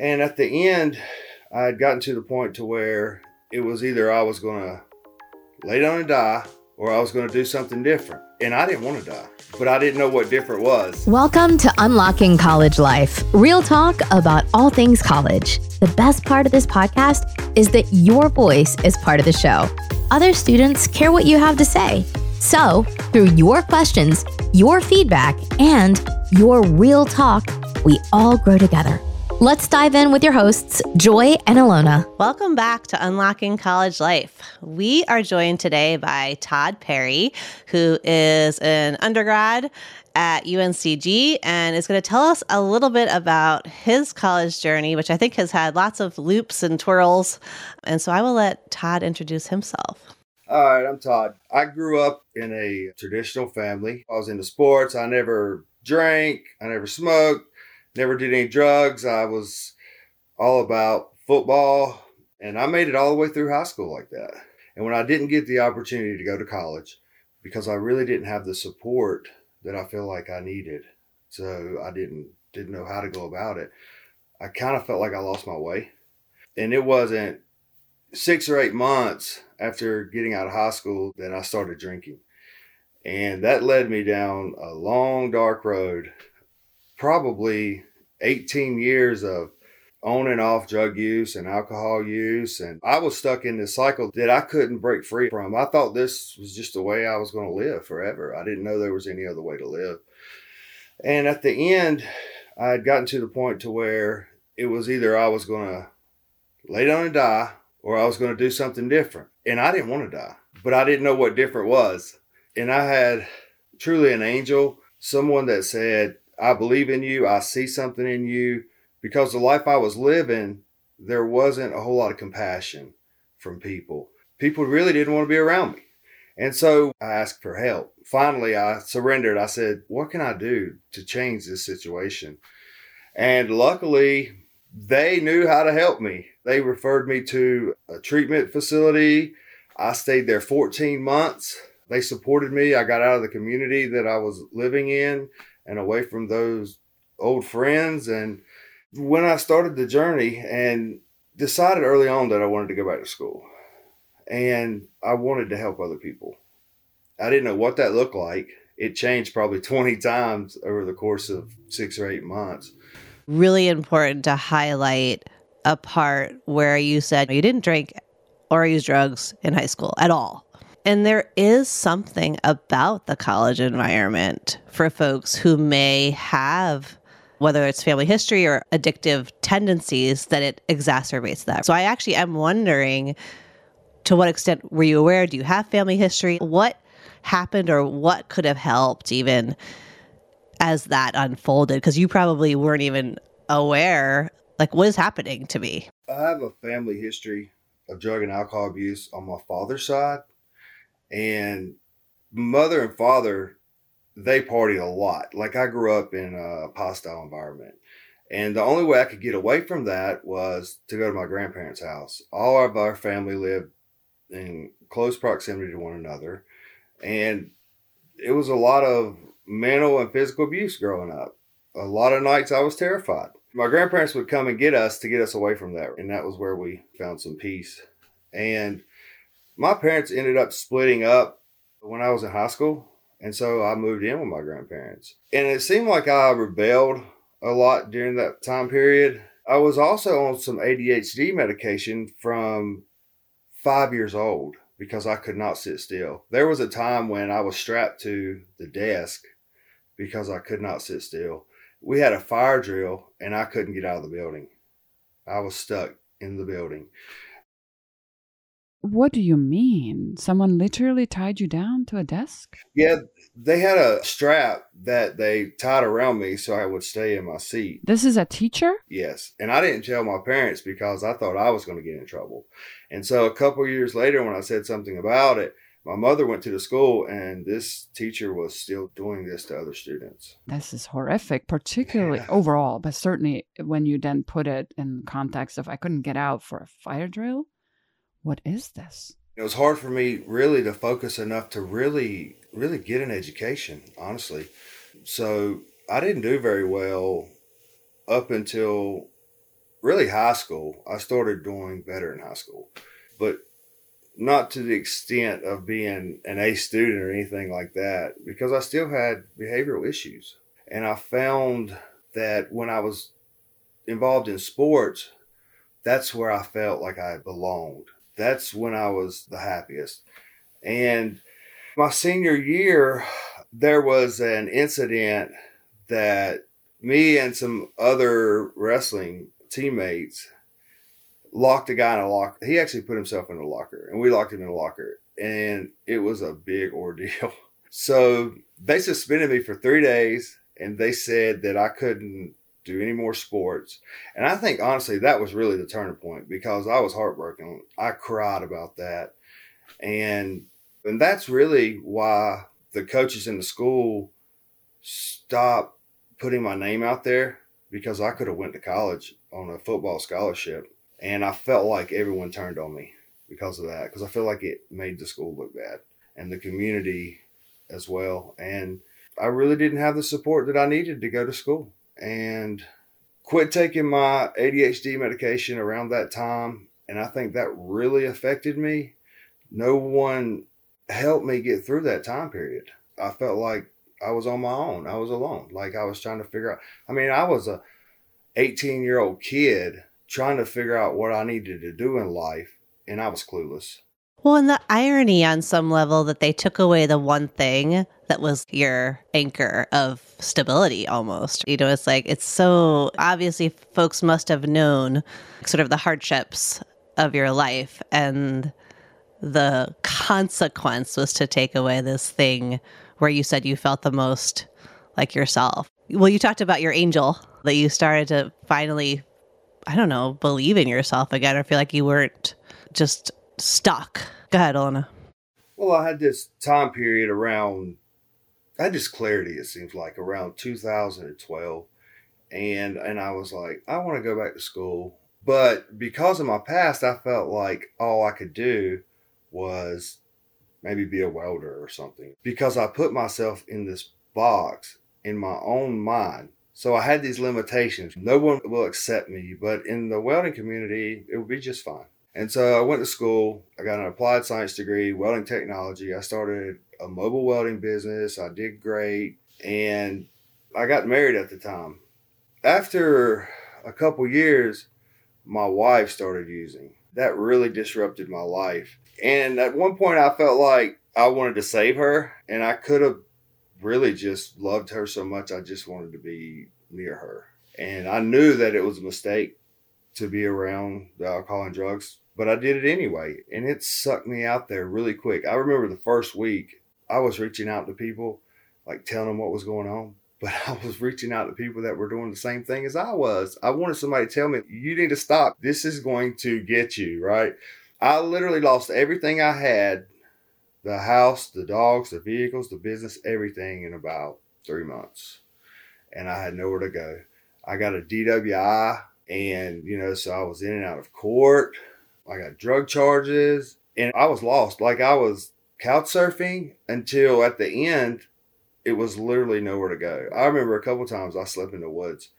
And at the end, I had gotten to the point to where it was either I was going to lay down and die or I was going to do something different. And I didn't want to die, but I didn't know what different was. Welcome to Unlocking College Life, real talk about all things college. The best part of this podcast is that your voice is part of the show. Other students care what you have to say. So, through your questions, your feedback, and your real talk, we all grow together. Let's dive in with your hosts, Joy and Alona. Welcome back to Unlocking College Life. We are joined today by Todd Perry, who is an undergrad at UNCG and is going to tell us a little bit about his college journey, which I think has had lots of loops and twirls. And so I will let Todd introduce himself. All right, I'm Todd. I grew up in a traditional family. I was into sports. I never drank, I never smoked never did any drugs. I was all about football, and I made it all the way through high school like that. And when I didn't get the opportunity to go to college, because I really didn't have the support that I feel like I needed, so I didn't didn't know how to go about it. I kind of felt like I lost my way, and it wasn't six or eight months after getting out of high school that I started drinking. And that led me down a long, dark road probably 18 years of on and off drug use and alcohol use. And I was stuck in this cycle that I couldn't break free from. I thought this was just the way I was going to live forever. I didn't know there was any other way to live. And at the end, I had gotten to the point to where it was either I was going to lay down and die or I was going to do something different. And I didn't want to die, but I didn't know what different was. And I had truly an angel, someone that said, I believe in you. I see something in you. Because the life I was living, there wasn't a whole lot of compassion from people. People really didn't want to be around me. And so I asked for help. Finally, I surrendered. I said, What can I do to change this situation? And luckily, they knew how to help me. They referred me to a treatment facility. I stayed there 14 months. They supported me. I got out of the community that I was living in and away from those old friends. And when I started the journey and decided early on that I wanted to go back to school and I wanted to help other people. I didn't know what that looked like. It changed probably 20 times over the course of six or eight months. Really important to highlight a part where you said you didn't drink or use drugs in high school at all. And there is something about the college environment for folks who may have whether it's family history or addictive tendencies that it exacerbates that. So I actually am wondering to what extent were you aware? Do you have family history? What happened or what could have helped even as that unfolded? Because you probably weren't even aware, like, what is happening to me? I have a family history of drug and alcohol abuse on my father's side. And mother and father, they partied a lot. Like I grew up in a hostile environment. And the only way I could get away from that was to go to my grandparents' house. All of our family lived in close proximity to one another. And it was a lot of mental and physical abuse growing up. A lot of nights I was terrified. My grandparents would come and get us to get us away from that. And that was where we found some peace. And my parents ended up splitting up when I was in high school. And so I moved in with my grandparents. And it seemed like I rebelled a lot during that time period. I was also on some ADHD medication from five years old because I could not sit still. There was a time when I was strapped to the desk because I could not sit still. We had a fire drill and I couldn't get out of the building. I was stuck in the building. What do you mean? Someone literally tied you down to a desk? Yeah, they had a strap that they tied around me so I would stay in my seat. This is a teacher? Yes. And I didn't tell my parents because I thought I was going to get in trouble. And so a couple years later, when I said something about it, my mother went to the school and this teacher was still doing this to other students. This is horrific, particularly yeah. overall, but certainly when you then put it in context of I couldn't get out for a fire drill what is this? It was hard for me really to focus enough to really, really get an education, honestly. So I didn't do very well up until really high school, I started doing better in high school, but not to the extent of being an A student or anything like that, because I still had behavioral issues. And I found that when I was involved in sports, that's where I felt like I belonged. That's when I was the happiest. And my senior year, there was an incident that me and some other wrestling teammates locked a guy in a locker. He actually put himself in a locker, and we locked him in a locker, and it was a big ordeal. So they suspended me for three days, and they said that I couldn't do any more sports. And I think honestly that was really the turning point because I was heartbroken. I cried about that, and and that's really why the coaches in the school stopped putting my name out there because I could have went to college on a football scholarship and I felt like everyone turned on me because of that because I feel like it made the school look bad and the community as well and I really didn't have the support that I needed to go to school and quit taking my ADHD medication around that time and I think that really affected me. No one helped me get through that time period. I felt like I was on my own. I was alone. Like I was trying to figure out I mean I was a 18 year old kid trying to figure out what I needed to do in life, and I was clueless. Well, and the irony on some level that they took away the one thing that was your anchor of stability almost. You know, it's like, it's so obviously folks must have known sort of the hardships of your life, and the consequence was to take away this thing where you said you felt the most like yourself. Well, you talked about your angel that you started to finally I don't know, believe in yourself again or feel like you weren't just stuck. Go ahead, Elena. Well, I had this time period around, I had this clarity, it seems like, around 2012. And, and I was like, I want to go back to school. But because of my past, I felt like all I could do was maybe be a welder or something. Because I put myself in this box in my own mind so I had these limitations. No one will accept me, but in the welding community, it would be just fine. And so I went to school. I got an applied science degree, welding technology. I started a mobile welding business. I did great. And I got married at the time. After a couple years, my wife started using. That really disrupted my life. And at one point, I felt like I wanted to save her, and I could have really just loved her so much. I just wanted to be near her. And I knew that it was a mistake to be around the alcohol and drugs, but I did it anyway. And it sucked me out there really quick. I remember the first week, I was reaching out to people, like telling them what was going on. But I was reaching out to people that were doing the same thing as I was. I wanted somebody to tell me, you need to stop. This is going to get you, right? I literally lost everything I had the house, the dogs, the vehicles, the business, everything in about three months. And I had nowhere to go. I got a DWI, and you know, so I was in and out of court. I got drug charges, and I was lost. Like I was couch surfing until at the end, it was literally nowhere to go. I remember a couple times I slept in the woods.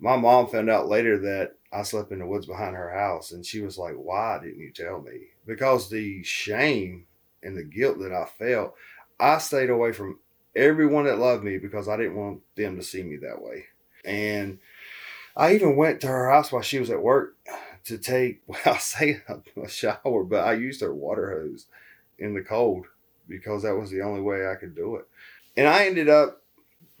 My mom found out later that I slept in the woods behind her house, and she was like, Why didn't you tell me? Because the shame and the guilt that I felt, I stayed away from everyone that loved me because I didn't want them to see me that way. And I even went to her house while she was at work to take, well, I say a shower, but I used her water hose in the cold because that was the only way I could do it. And I ended up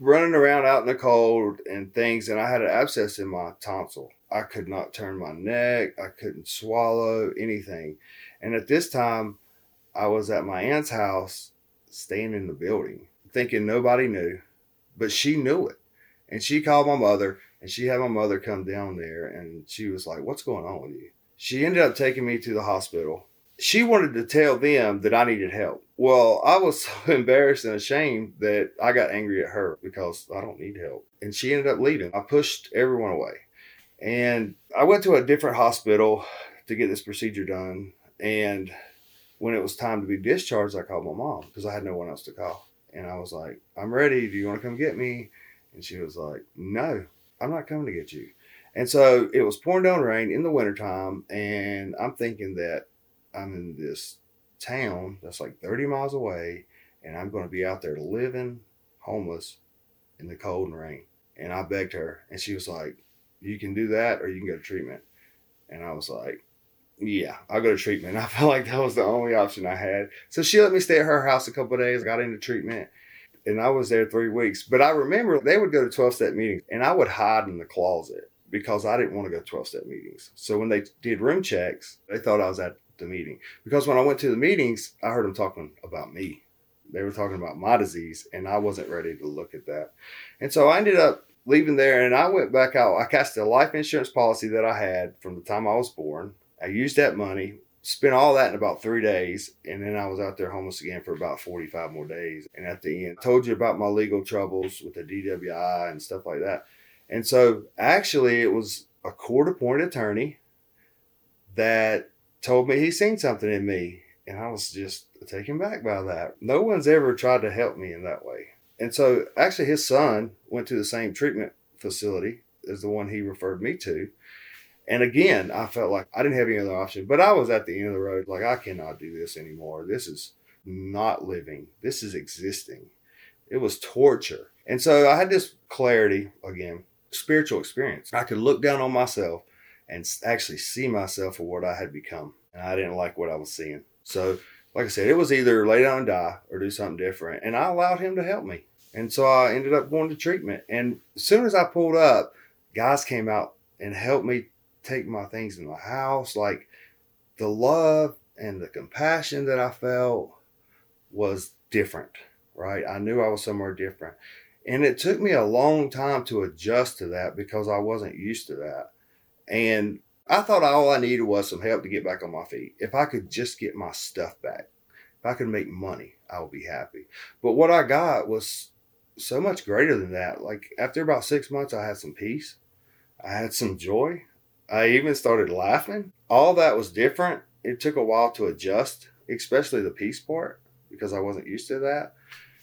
running around out in the cold and things, and I had an abscess in my tonsil. I could not turn my neck, I couldn't swallow anything. And at this time, I was at my aunt's house, staying in the building, thinking nobody knew, but she knew it. And she called my mother, and she had my mother come down there, and she was like, What's going on with you? She ended up taking me to the hospital. She wanted to tell them that I needed help. Well, I was so embarrassed and ashamed that I got angry at her because I don't need help. And she ended up leaving. I pushed everyone away. And I went to a different hospital to get this procedure done. And when it was time to be discharged, I called my mom because I had no one else to call. And I was like, I'm ready. Do you want to come get me? And she was like, No, I'm not coming to get you. And so it was pouring down rain in the wintertime, and I'm thinking that I'm in this town that's like 30 miles away, and I'm going to be out there living homeless in the cold and rain. And I begged her, and she was like, You can do that, or you can go to treatment. And I was like, Yeah, I'll go to treatment. I felt like that was the only option I had. So she let me stay at her house a couple days, got into treatment, and I was there three weeks. But I remember they would go to 12 step meetings, and I would hide in the closet because I didn't want to go to 12 step meetings. So when they did room checks, they thought I was at the meeting. Because when I went to the meetings, I heard them talking about me. They were talking about my disease, and I wasn't ready to look at that. And so I ended up leaving there and I went back out. I cast a life insurance policy that I had from the time I was born. I used that money, spent all that in about three days, and then I was out there homeless again for about 45 more days. And at the end, told you about my legal troubles with the DWI and stuff like that. And so actually, it was a court appointed attorney that told me he seen something in me. And I was just taken back by that. No one's ever tried to help me in that way. And so actually, his son went to the same treatment facility as the one he referred me to. And again, I felt like I didn't have any other option, but I was at the end of the road. Like, I cannot do this anymore. This is not living, this is existing. It was torture. And so I had this clarity again spiritual experience. I could look down on myself and actually see myself for what I had become. And I didn't like what I was seeing. So, like I said, it was either lay down and die or do something different. And I allowed him to help me. And so I ended up going to treatment. And as soon as I pulled up, guys came out and helped me take my things in the house. Like the love and the compassion that I felt was different, right? I knew I was somewhere different. And it took me a long time to adjust to that because I wasn't used to that. And I thought all I needed was some help to get back on my feet. If I could just get my stuff back, if I could make money, I would be happy. But what I got was so much greater than that. Like after about six months, I had some peace, I had some joy. I even started laughing. All that was different. It took a while to adjust, especially the peace part, because I wasn't used to that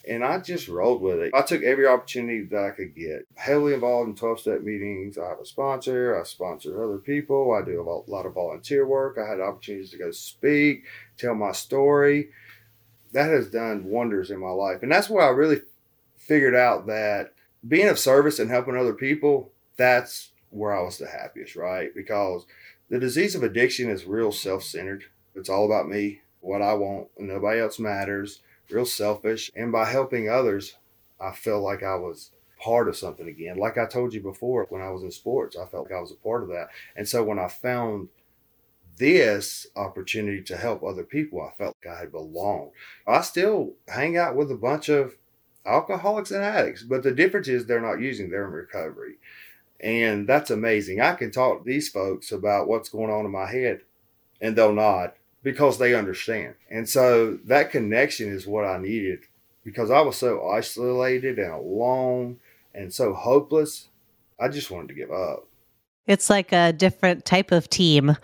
and I just rolled with it. I took every opportunity that I could get. Heavily involved in 12 step meetings. I have a sponsor, I sponsor other people, I do a lot of volunteer work. I had opportunities to go speak, tell my story. That has done wonders in my life. And that's where I really figured out that being of service and helping other people, that's where I was the happiest, right? Because the disease of addiction is real self centered. It's all about me, what I want, nobody else matters real selfish. And by helping others, I felt like I was part of something again. Like I told you before, when I was in sports, I felt like I was a part of that. And so when I found this opportunity to help other people, I felt like I had belonged. I still hang out with a bunch of alcoholics and addicts, but the difference is they're not using, they're in recovery. And that's amazing. I can talk to these folks about what's going on in my head and they'll nod because they understand. And so that connection is what I needed because I was so isolated and alone and so hopeless. I just wanted to give up. It's like a different type of team.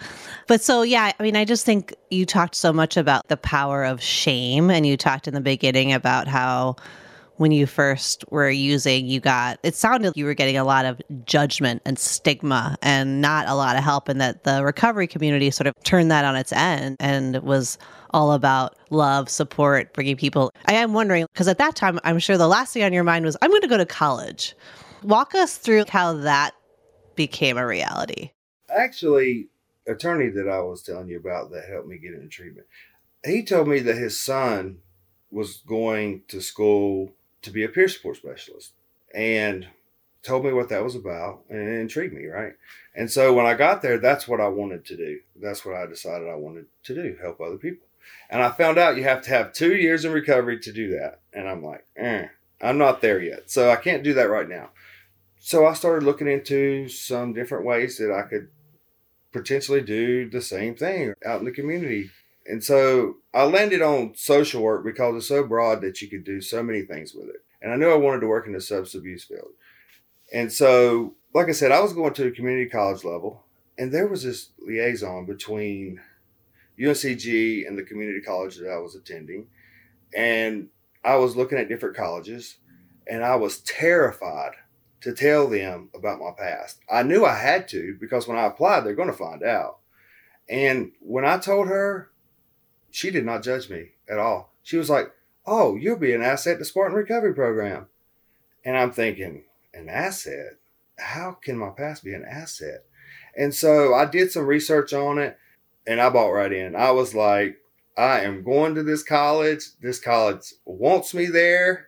But so, yeah, I mean, I just think you talked so much about the power of shame. And you talked in the beginning about how when you first were using, you got it sounded like you were getting a lot of judgment and stigma and not a lot of help, and that the recovery community sort of turned that on its end and was all about love, support, bringing people. I am wondering because at that time, I'm sure the last thing on your mind was, I'm going to go to college. Walk us through how that became a reality. Actually, attorney that I was telling you about that helped me get into treatment, he told me that his son was going to school to be a peer support specialist and told me what that was about and it intrigued me, right? And so when I got there, that's what I wanted to do. That's what I decided I wanted to do, help other people. And I found out you have to have two years in recovery to do that. And I'm like, eh, I'm not there yet. So I can't do that right now. So I started looking into some different ways that I could potentially do the same thing out in the community and so I landed on social work because it's so broad that you could do so many things with it. And I knew I wanted to work in the substance abuse field. And so, like I said, I was going to a community college level, and there was this liaison between UNCG and the community college that I was attending. And I was looking at different colleges, and I was terrified to tell them about my past. I knew I had to because when I applied, they're going to find out. And when I told her, she did not judge me at all. She was like, Oh, you'll be an asset to Spartan Recovery Program. And I'm thinking, An asset? How can my past be an asset? And so I did some research on it and I bought right in. I was like, I am going to this college. This college wants me there.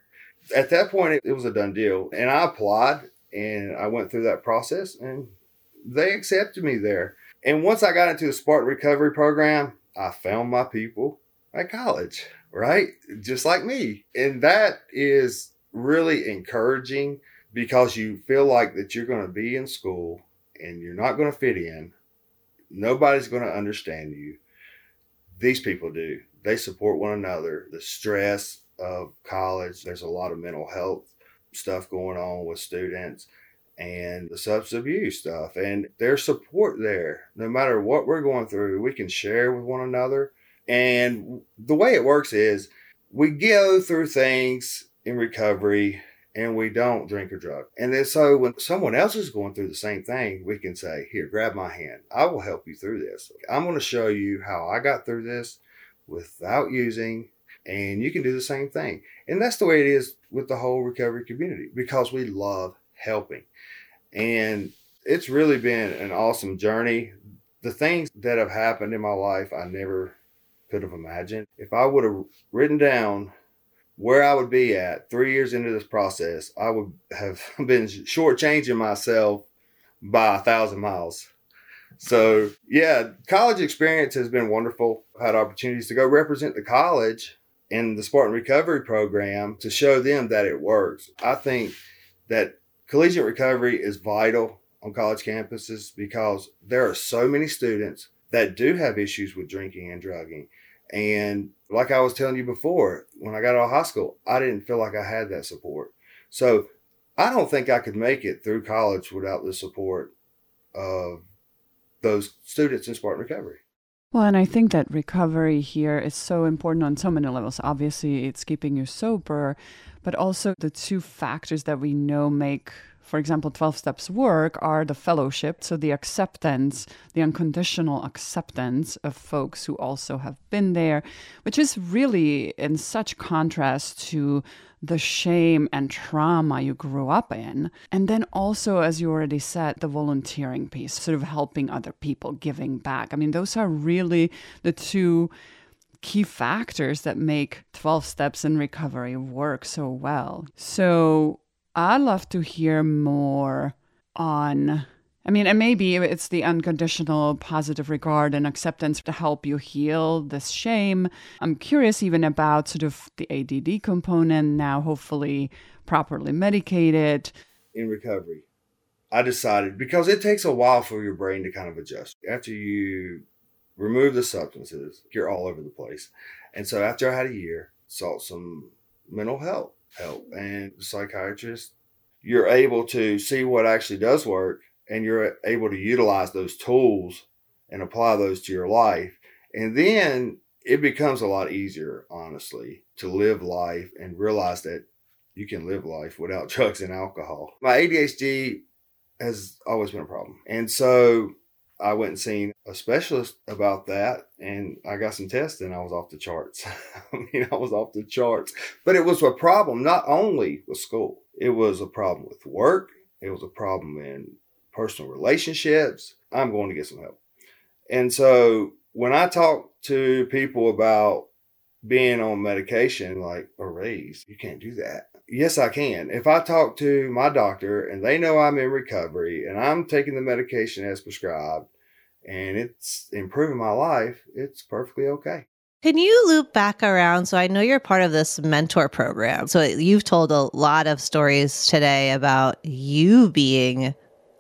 At that point, it, was a done deal. And I applied and I went through that process and they accepted me there. And once I got into the Spartan Recovery Program, I found my people at college, right? Just like me. And that is really encouraging because you feel like that you're going to be in school and you're not going to fit in. Nobody's going to understand you. These people do. They support one another. The stress of college, there's a lot of mental health stuff going on with students and the substance abuse stuff and there's support there no matter what we're going through we can share with one another and the way it works is we go through things in recovery and we don't drink or drug. And then so when someone else is going through the same thing, we can say, Here, grab my hand. I will help you through this. I'm going to show you how I got through this without using, and you can do the same thing. And that's the way it is with the whole recovery community because we love helping. And it's really been an awesome journey. The things that have happened in my life, I never could have imagined. If I would have written down where I would be at three years into this process, I would have been shortchanging myself by a thousand miles. So, yeah, college experience has been wonderful. I had opportunities to go represent the college in the Spartan Recovery Program to show them that it works. I think that collegiate recovery is vital on college campuses because there are so many students that do have issues with drinking and drugging. And like I was telling you before, when I got out of high school, I didn't feel like I had that support. So I don't think I could make it through college without the support of those students in Spartan Recovery. Well, and I think that recovery here is so important on so many levels. Obviously, it's keeping you sober, but also the two factors that we know make for example, 12 steps work are the fellowship, so the acceptance, the unconditional acceptance of folks who also have been there, which is really in such contrast to the shame and trauma you grew up in. And then also, as you already said, the volunteering piece, sort of helping other people, giving back. I mean, those are really the two key factors that make 12 steps in recovery work so well. So, I'd love to hear more on. I mean, and maybe it's the unconditional positive regard and acceptance to help you heal this shame. I'm curious even about sort of the ADD component now, hopefully properly medicated. In recovery, I decided because it takes a while for your brain to kind of adjust. After you remove the substances, you're all over the place. And so after I had a year, sought some mental health help and psychiatrist, you're able to see what actually does work and you're able to utilize those tools and apply those to your life. And then it becomes a lot easier, honestly, to live life and realize that you can live life without drugs and alcohol. My ADHD has always been a problem. And so I went and seen a specialist about that and I got some tests and I was off the charts. I mean, I was off the charts. But it was a problem not only with school, it was a problem with work, it was a problem in personal relationships. I'm going to get some help. And so when I talk to people about being on medication like a raise, you can't do that. Yes, I can. If I talk to my doctor and they know I'm in recovery and I'm taking the medication as prescribed, and it's improving my life, it's perfectly okay. Can you loop back around? So I know you're part of this mentor program. So you've told a lot of stories today about you being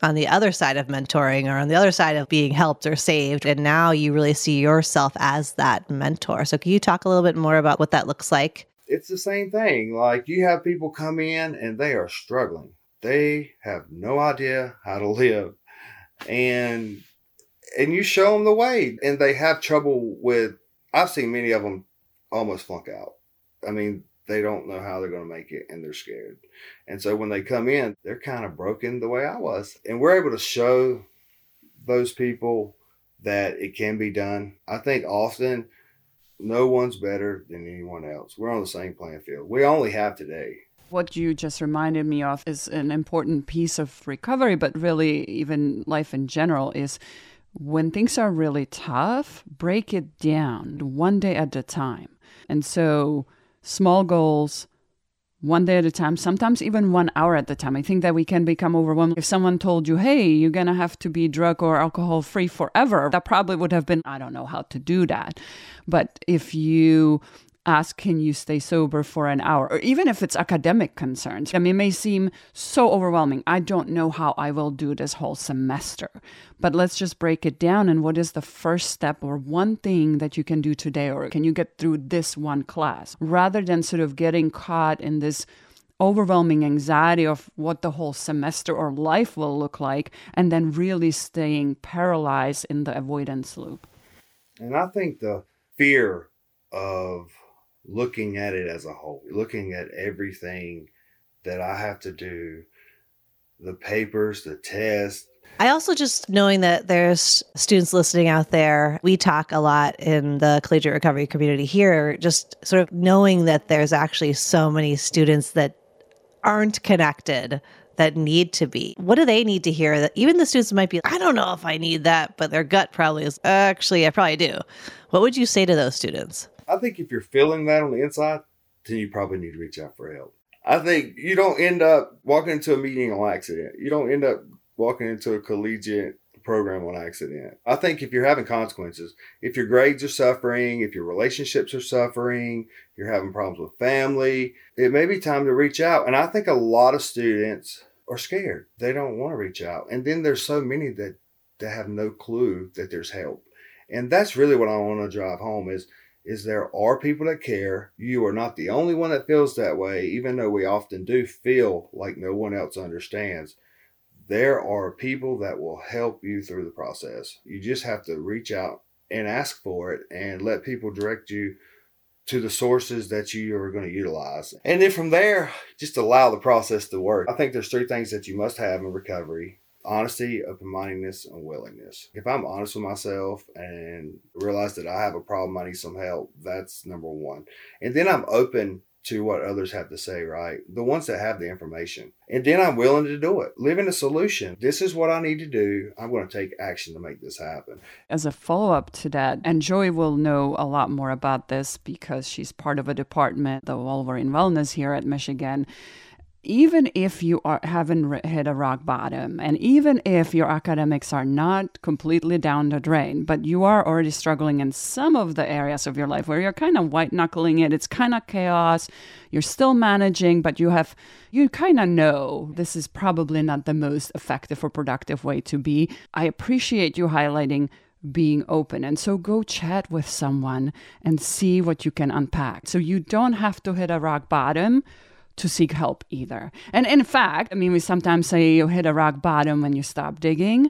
on the other side of mentoring or on the other side of being helped or saved. And now you really see yourself as that mentor. So can you talk a little bit more about what that looks like? It's the same thing. Like you have people come in and they are struggling, they have no idea how to live. And and you show them the way and they have trouble with i've seen many of them almost flunk out i mean they don't know how they're going to make it and they're scared. And so when they come in, they're kind of broken the way I was. And we're able to show those people that it can be done. I think often no one's better than anyone else. We're on the same playing field. We only have today. What you just reminded me of is an important piece of recovery, but really, even life in general, is when things are really tough, break it down one day at a time. And so, small goals, one day at a time, sometimes even one hour at a time. I think that we can become overwhelmed. If someone told you, hey, you're going to have to be drug or alcohol free forever, that probably would have been, I don't know how to do that. But if you ask, can you stay sober for an hour? Or even if it's academic concerns. I mean, it may seem so overwhelming. I don't know how I will do this whole semester. But let's just break it down. And what is the first step or one thing that you can do today? Or can you get through this one class? Rather than sort of getting caught in this overwhelming anxiety of what the whole semester or life will look like, and then really staying paralyzed in the avoidance loop. And I think the fear of looking at it as a whole, looking at everything that I have to do, the papers, the tests. I also just knowing that there's students listening out there. We talk a lot in the collegiate recovery community here, just sort of knowing that there's actually so many students that aren't connected that need to be. What do they need to hear that even the students might be, I don't know if I need that, but their gut probably is, actually, I probably do. What would you say to those students? I think if you're feeling that on the inside, then you probably need to reach out for help. I think you don't end up walking into a meeting on accident. You don't end up walking into a collegiate program on accident. I think if you're having consequences, if your grades are suffering, if your relationships are suffering, you're having problems with family, it may be time to reach out. And I think a lot of students are scared. They don't want to reach out. And then there's so many that, that have no clue that there's help. And that's really what I want to drive home is is there are people that care. You are not the only one that feels that way, even though we often do feel like no one else understands. There are people that will help you through the process. You just have to reach out and ask for it and let people direct you to the sources that you are going to utilize. And then from there, just allow the process to work. I think there's three things that you must have in recovery honesty, open mindedness, and willingness. If I'm honest with myself and realize that I have a problem, I need some help, that's number one. And then I'm open to what others have to say, right? The ones that have the information. And then I'm willing to do it. Live in a solution. This is what I need to do. I'm going to take action to make this happen. As a follow up to that, and Joy will know a lot more about this because she's part of a department, the Wolverine Wellness here at Michigan even if you are, haven't hit a rock bottom, and even if your academics are not completely down the drain, but you are already struggling in some of the areas of your life where you're kind of white knuckling it, it's kind of chaos, you're still managing, but you have, you kind of know this is probably not the most effective or productive way to be. I appreciate you highlighting being open. And so go chat with someone and see what you can unpack. So you don't have to hit a rock bottom to seek help either. And in fact, I mean, we sometimes say you hit a rock bottom when you stop digging.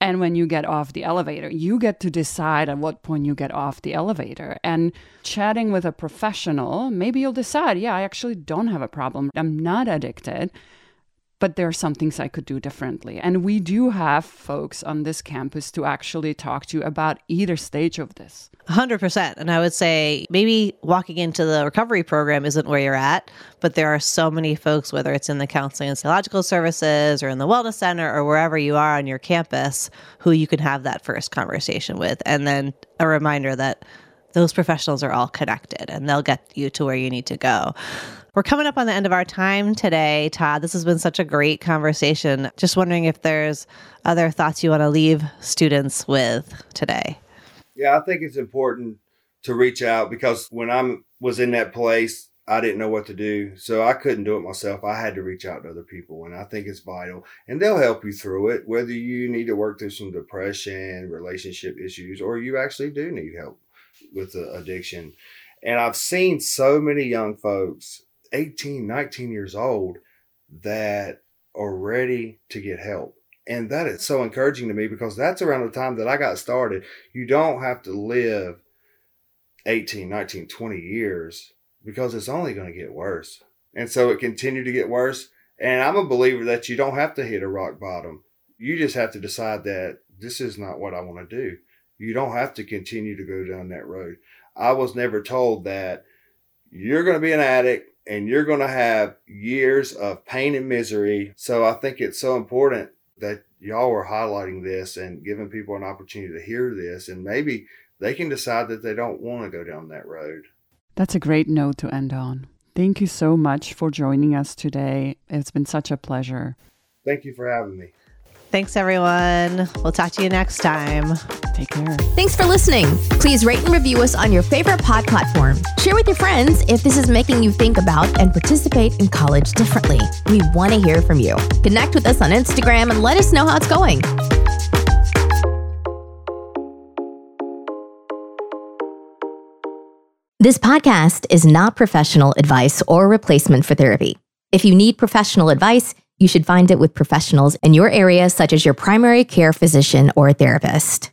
And when you get off the elevator, you get to decide at what point you get off the elevator. And chatting with a professional, maybe you'll decide, yeah, I actually don't have a problem. I'm not addicted but there are some things I could do differently. And we do have folks on this campus to actually talk to about either stage of this. 100%. And I would say maybe walking into the recovery program isn't where you're at, but there are so many folks, whether it's in the counseling and psychological services or in the wellness center or wherever you are on your campus, who you can have that first conversation with. And then a reminder that those professionals are all connected and they'll get you to where you need to go. We're coming up on the end of our time today, Todd. This has been such a great conversation. Just wondering if there's other thoughts you want to leave students with today. Yeah, I think it's important to reach out because when I was in that place, I didn't know what to do. So I couldn't do it myself. I had to reach out to other people. And I think it's vital. And they'll help you through it, whether you need to work through some depression, relationship issues, or you actually do need help with the addiction. And I've seen so many young folks 18, 19 years old that are ready to get help. And that is so encouraging to me because that's around the time that I got started. You don't have to live 18, 19, 20 years because it's only going to get worse. And so it continued to get worse. And I'm a believer that you don't have to hit a rock bottom. You just have to decide that this is not what I want to do. You don't have to continue to go down that road. I was never told that you're going to be an addict and you're going to have years of pain and misery. So I think it's so important that y'all are highlighting this and giving people an opportunity to hear this and maybe they can decide that they don't want to go down that road. That's a great note to end on. Thank you so much for joining us today. It's been such a pleasure. Thank you for having me. Thanks, everyone. We'll talk to you next time. Take care. Thanks for listening. Please rate and review us on your favorite pod platform. Share with your friends if this is making you think about and participate in college differently. We want to hear from you. Connect with us on Instagram and let us know how it's going. This podcast is not professional advice or replacement for therapy. If you need professional advice, you should find it with professionals in your area, such as your primary care physician or therapist.